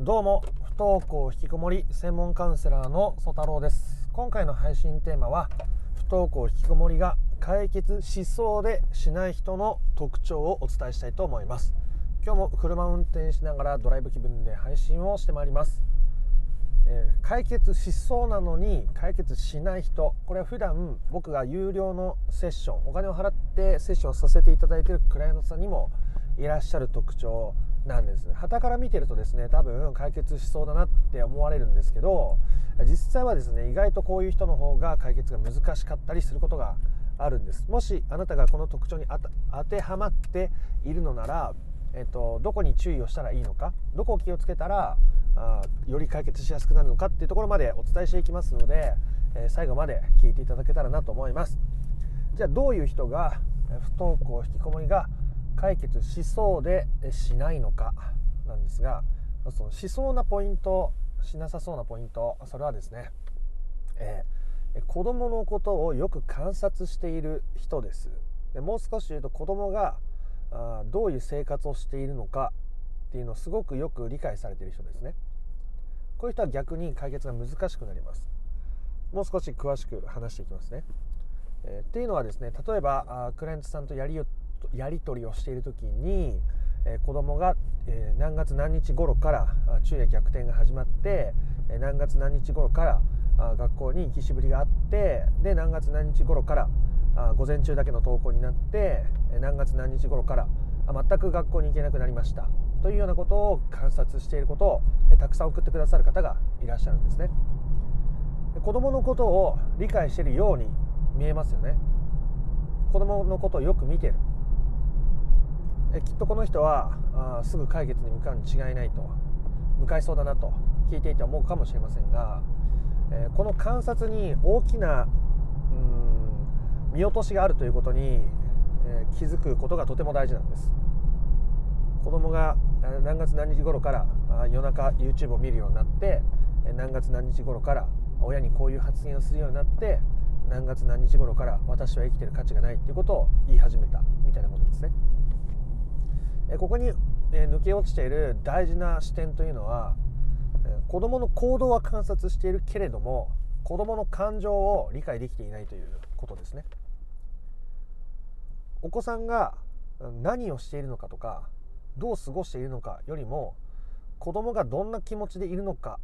どうも不登校引きこもり専門カウンセラーの曽太郎です。今回の配信テーマは不登校引きこもりが解決しそうでしない人の特徴をお伝えしたいと思います。今日も車運転しながらドライブ気分で配信をしてまいります。えー、解決しそうなのに解決しない人。これは普段僕が有料のセッションお金を払ってセッションさせていただいているクライアントさんにもいらっしゃる特徴。なんです旗から見てるとですね多分解決しそうだなって思われるんですけど実際はですね意外とこういう人の方が解決が難しかったりすることがあるんです。もしあなたがこの特徴に当てはまっているのなら、えっと、どこに注意をしたらいいのかどこを気をつけたらあより解決しやすくなるのかっていうところまでお伝えしていきますので、えー、最後まで聞いていただけたらなと思います。じゃあどういう人が不登校引きこもりが解決しそうでしないのかなんですがそのしそうなポイントしなさそうなポイントそれはですね、えー、子供のことをよく観察している人です。でもう少し言うと子供があどういう生活をしているのかっていうのをすごくよく理解されている人ですね。こういう人は逆に解決が難しくなります。もう少し詳しく話していきますね、えー、っていうのはですね例えばあクライアントさんとやりやり取りをしている時に、えー、子供が、え、何月何日頃から昼夜逆転が始まって、え、何月何日頃からあ学校に行きしぶりがあってで何月何日頃からあ午前中だけの登校になってえ何月何日頃からあ全く学校に行けなくなりました。というようなことを観察していることをえたくさん送ってくださる方がいらっしゃるんですね。子供のことを理解しているように見えますよね。子供のことをよく見てる。えきっとこの人はあすぐ解決に向かうに違いないと向かいそうだなと聞いていて思うかもしれませんが、えー、この観察に大きなうん見落としがあるということに、えー、気づくことがとても大事なんです子供が何月何日頃から夜中 YouTube を見るようになって何月何日頃から親にこういう発言をするようになって何月何日頃から私は生きてる価値がないっていうことを言い始めたみたいなことですね。ここに抜け落ちている大事な視点というのは子どもの行動は観察しているけれども子どもの感情を理解できていないということですね。お子さんが何をしているのかとかどう過ごしているのかよりも子供がどんな気持ちでいるのか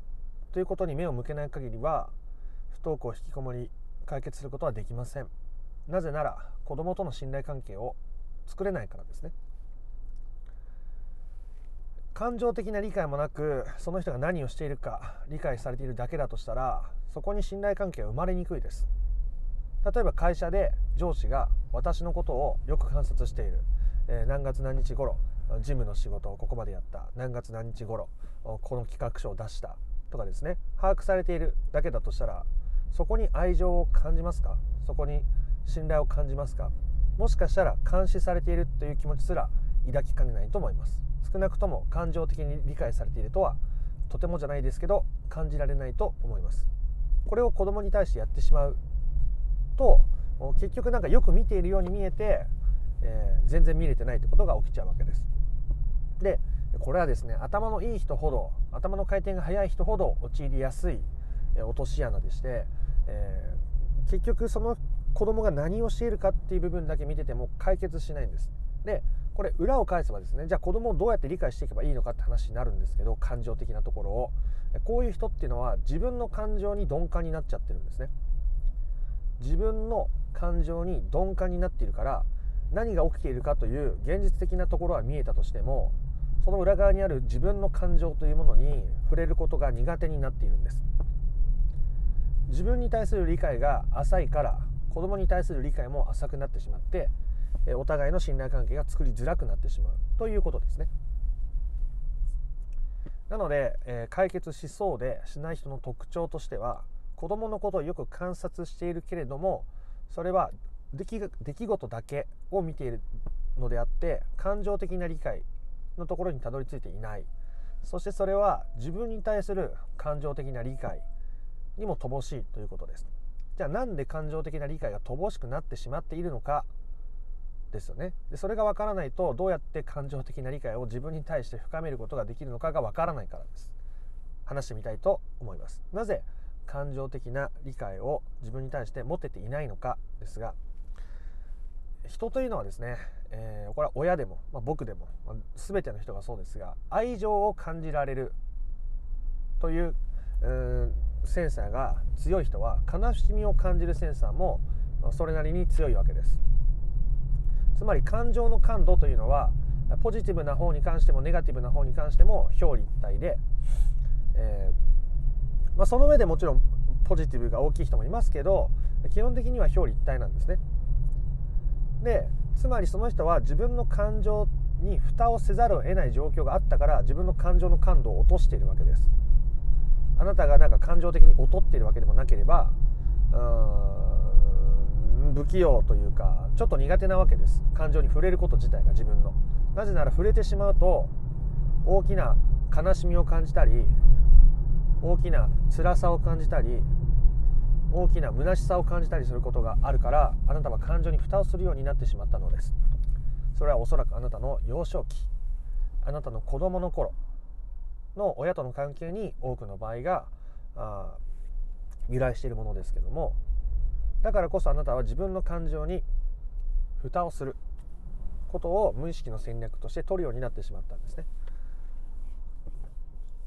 ということに目を向けない限りは不登校引きこもり解決することはできませんなぜなら子供との信頼関係を作れないからですね感情的な理解もなくその人が何をしているか理解されているだけだとしたらそこに信頼関係は生まれにくいです。例えば会社で上司が私のことをよく観察している、えー、何月何日頃事務の仕事をここまでやった。何月何日頃この企画書を出した。とかですね。把握されているだけだとしたらそこに愛情を感じますか？そこに信頼を感じますか？もしかしたら監視されているという気持ちすら抱きかねないと思います。少なくとも感情的に理解されているとはとてもじゃないですけど感じられないと思います。これを子供に対してやってしまうと結局なんかよく見ているように見えて、えー、全然見れてないってことが起きちゃうわけです。でこれはですね頭のいい人ほど頭の回転が速い人ほど陥りやすい落とし穴でして、えー、結局その子供が何をしているかっていう部分だけ見てても解決しないんです。でこれ裏を返せばですねじゃあ子供をどうやって理解していけばいいのかって話になるんですけど感情的なところを。こういう人っていうのは自分の感情に鈍感になっちゃってるんですね。自分の感情に鈍感になっているから何が起きているかという現実的なところは見えたとしてもその裏側にある自分の感情というものに触れることが苦手になっているんです。自分に対する理解が浅いから子供に対する理解も浅くなってしまってお互いの信頼関係が作りづらくなってしまうということですね。なので、えー、解決しそうでしない人の特徴としては子供のことをよく観察しているけれどもそれは出来事だけを見ているのであって感情的な理解のところにたどり着いていない。そしてそれは自分に対する感情的な理解にも乏しいということです。じゃあなんで感情的な理解が乏しくなってしまっているのかですよね。でそれがわからないとどうやって感情的な理解を自分に対して深めることができるのかがわからないからです。話してみたいと思います。なぜ感情的な理解を自分に対して持てていないのかですが人というのはですね、えー、これは親でも、まあ、僕でも、まあ、全ての人がそうですが愛情を感じられるといううセンサーが強い人は悲しみを感じるセンサーもそれなりに強いわけです。つまり感情の感度というのはポジティブな方に関してもネガティブな方に関しても表裏一体で、えー、まあ、その上でもちろんポジティブが大きい人もいますけど基本的には表裏一体なんですね。でつまりその人は自分の感情に蓋をせざるを得ない状況があったから自分の感情の感度を落としているわけです。あなたがなんか感情的に劣っているわけでもなければうん不器用というかちょっと苦手なわけです。感情に触れること自体が自分の。なぜなら触れてしまうと大きな悲しみを感じたり大きな辛さを感じたり大きな虚しさを感じたりすることがあるからあなたは感情に蓋をするようになってしまったのです。それはおそらくあなたの幼少期あなたの子供の頃の親との関係に多くの場合があ由来しているものですけどもだからこそあなたは自分の感情に蓋をすることを無意識の戦略として取るようになってしまったんですね。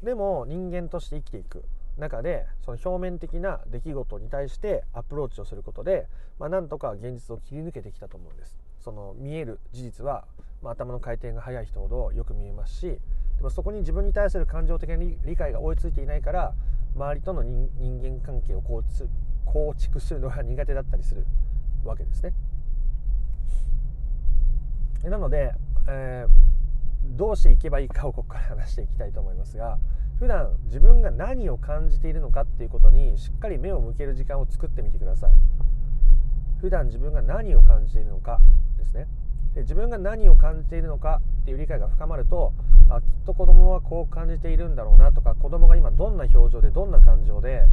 でも人間として生きていく中でその表面的な出来事に対してアプローチをすることで、まあ、なんとか現実を切り抜けてきたと思うんです。その見える事実は、まあ、頭の回転が速い人ほどよく見えますしでもそこに自分に対する感情的な理解が追いついていないから周りとの人間関係を構築構築するのが苦手だったりするわけですね。なので、えー、どうしていけばいいかをここから話していきたいと思いますが普段自分が何を感じているのかっていうことにしっかり目を向ける時間を作ってみてください普段自分が何を感じているのかですねで自分が何を感じているのかっていう理解が深まるとあきっと子供はこう感じているんだろうなとか子供が今どんな表情でどんな感情で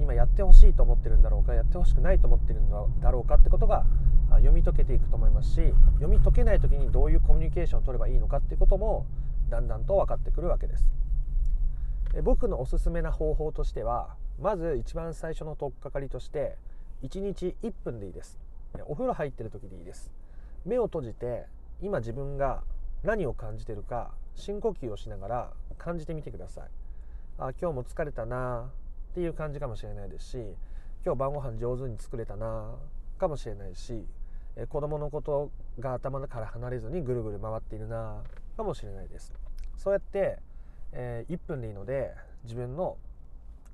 今やってほしいと思ってるんだろうかやってほしくないと思ってるんだろうかってことが読み解けていくと思いますし読み解けない時にどういうコミュニケーションを取ればいいのかっていうこともだんだんと分かってくるわけです。僕のおすすめな方法としてはまず一番最初の取っかかりとして1日1分でいいです。お風呂入ってる時でいいです。目を閉じて今自分が何を感じてるか深呼吸をしながら感じてみてください。あ今日も疲れたな。っていう感じかもしれないですし今日晩ご飯上手に作れたなかもしれないしえ子供のことが頭から離れずにぐるぐる回っているなかもしれないです。そうやって、えー、1分でいいので自分の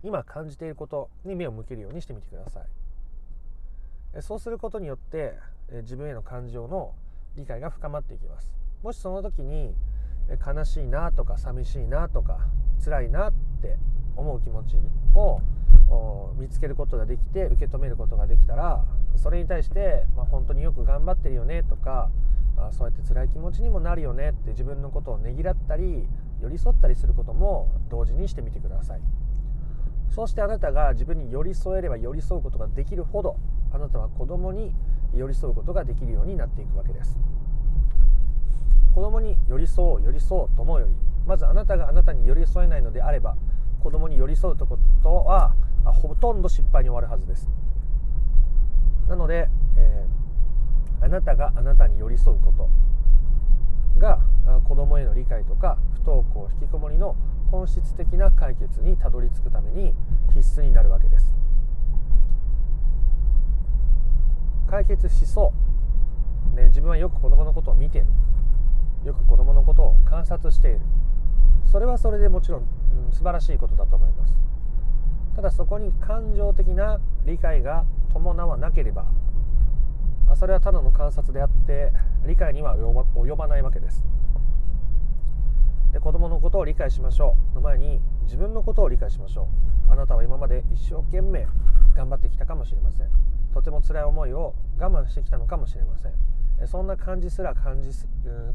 今感じていることに目を向けるようにしてみてください。えそうすることによって、え自分への感情の理解が深まっていきます。もしその時に悲しいなとか寂しいなとか辛いなって思う気持ちを見つけることができて受け止めることができたらそれに対して、まあ、本当によく頑張ってるよねとかあそうやって辛い気持ちにもなるよねって自分のことをねぎらったり寄り添ったりすることも同時にしてみてください。そしてあなたが自分に寄り添えれば寄り添うことができるほどあなたは子供に寄り添うことができるようになっていくわけです。子供に寄り添う寄り添うと思うよりまずあなたがあなたに寄り添えないのであれば子供に寄り添うとことはほとんど失敗に終わるはずです。なので、えー、あなたがあなたに寄り添うことが子供への理解とか不登校引きこもりの本質的な解決にたどり着くために必須になるわけです。解決しそう、ね、自分はよく子供のことを見てる。よく子供のことを観察している。それはそれでもちろん、うん、素晴らしいことだと思います。ただそこに感情的な理解が伴わなければそれはただの観察であって理解には及ばないわけです。で子供のことを理解しましょう。の前に自分のことを理解しましょう。あなたは今まで一生懸命頑張ってきたかもしれません。とても辛い思いを我慢してきたのかもしれません。そんな感じすら感じ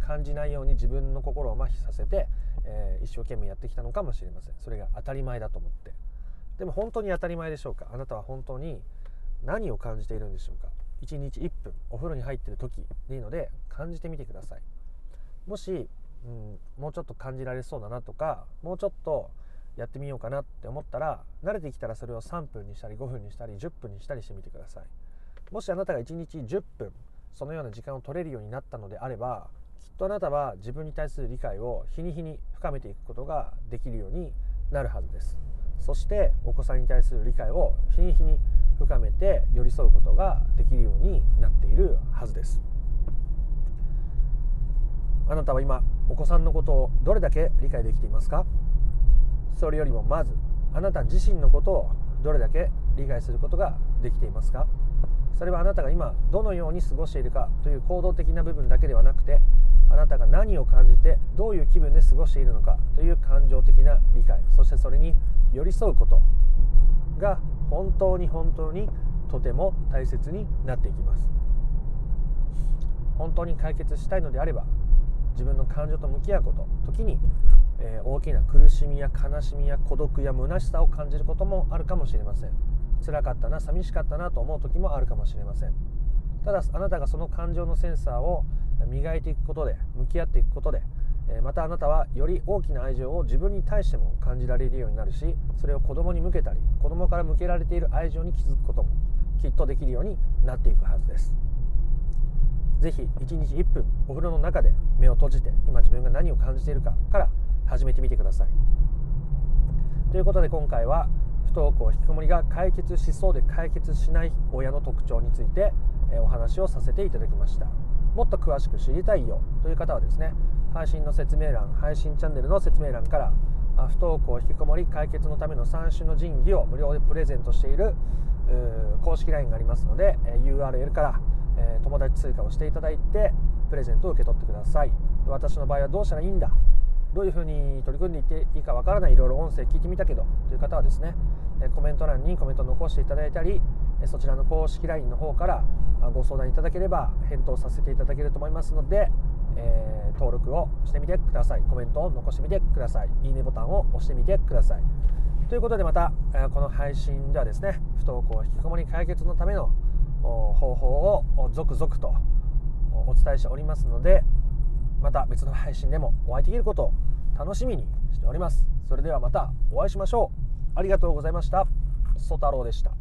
感じないように自分の心を麻痺させて、えー、一生懸命やってきたのかもしれません。それが当たり前だと思って。でも本当に当たり前でしょうか？あなたは本当に何を感じているんでしょうか？1日1分お風呂に入ってる時でいいので感じてみてください。もし、うん、もうちょっと感じられそうだなとかもうちょっとやってみようかなって思ったら慣れてきたらそれを3分にしたり5分にしたり10分にしたりしてみてください。もしあなたが1日10分そのような時間を取れるようになったのであればきっとあなたは自分に対する理解を日に日に深めていくことができるようになるはずです。そしてお子さんに対する理解を日に日に深めて寄り添うことができるようになっているはずです。あなたは今お子さんのことをどれだけ理解できていますか？それよりもまずあなた自身のことをどれだけ理解することができていますか？それはあなたが今どのように過ごしているかという行動的な部分だけではなくてあなたが何を感じてどういう気分で過ごしているのかという感情的な理解そしてそれに寄り添うことが本当に本当にとても大切になっていきます。本当に解決したいのであれば自分の感情と向き合うこと時に、えー、大きな苦しみや悲しみや孤独や虚しさを感じることもあるかもしれません。辛かったな寂しかったなと思う時もあるかもしれません。ただあなたがその感情のセンサーを磨いていくことで向き合っていくことでまたあなたはより大きな愛情を自分に対しても感じられるようになるしそれを子供に向けたり子供から向けられている愛情に気づくこともきっとできるようになっていくはずです。是非1日1分お風呂の中で目を閉じて今自分が何を感じているかから始めてみてください。ということで今回は不登校引きこもりが解決しそうで解決しない親の特徴についてお話をさせていただきました。もっと詳しく知りたいよという方はですね配信の説明欄配信チャンネルの説明欄から不登校引きこもり解決のための3種の神器を無料でプレゼントしている公式 LINE がありますので URL から友達追加をしていただいてプレゼントを受け取ってください。私の場合はどうしたらいいんだ？どういうふうに取り組んでいっていいかわからないいろいろ音声聞いてみたけどという方はですねコメント欄にコメントを残していただいたりそちらの公式 LINE の方からご相談いただければ返答させていただけると思いますので、えー、登録をしてみてください。コメントを残してみてください。いいねボタンを押してみてください。ということでまたこの配信ではですね不登校引きこもり解決のための方法を続々とお伝えしておりますのでまた別の配信でもお会いできることを楽しみにしております。それではまたお会いしましょう。ありがとうございました。ソ太郎でした。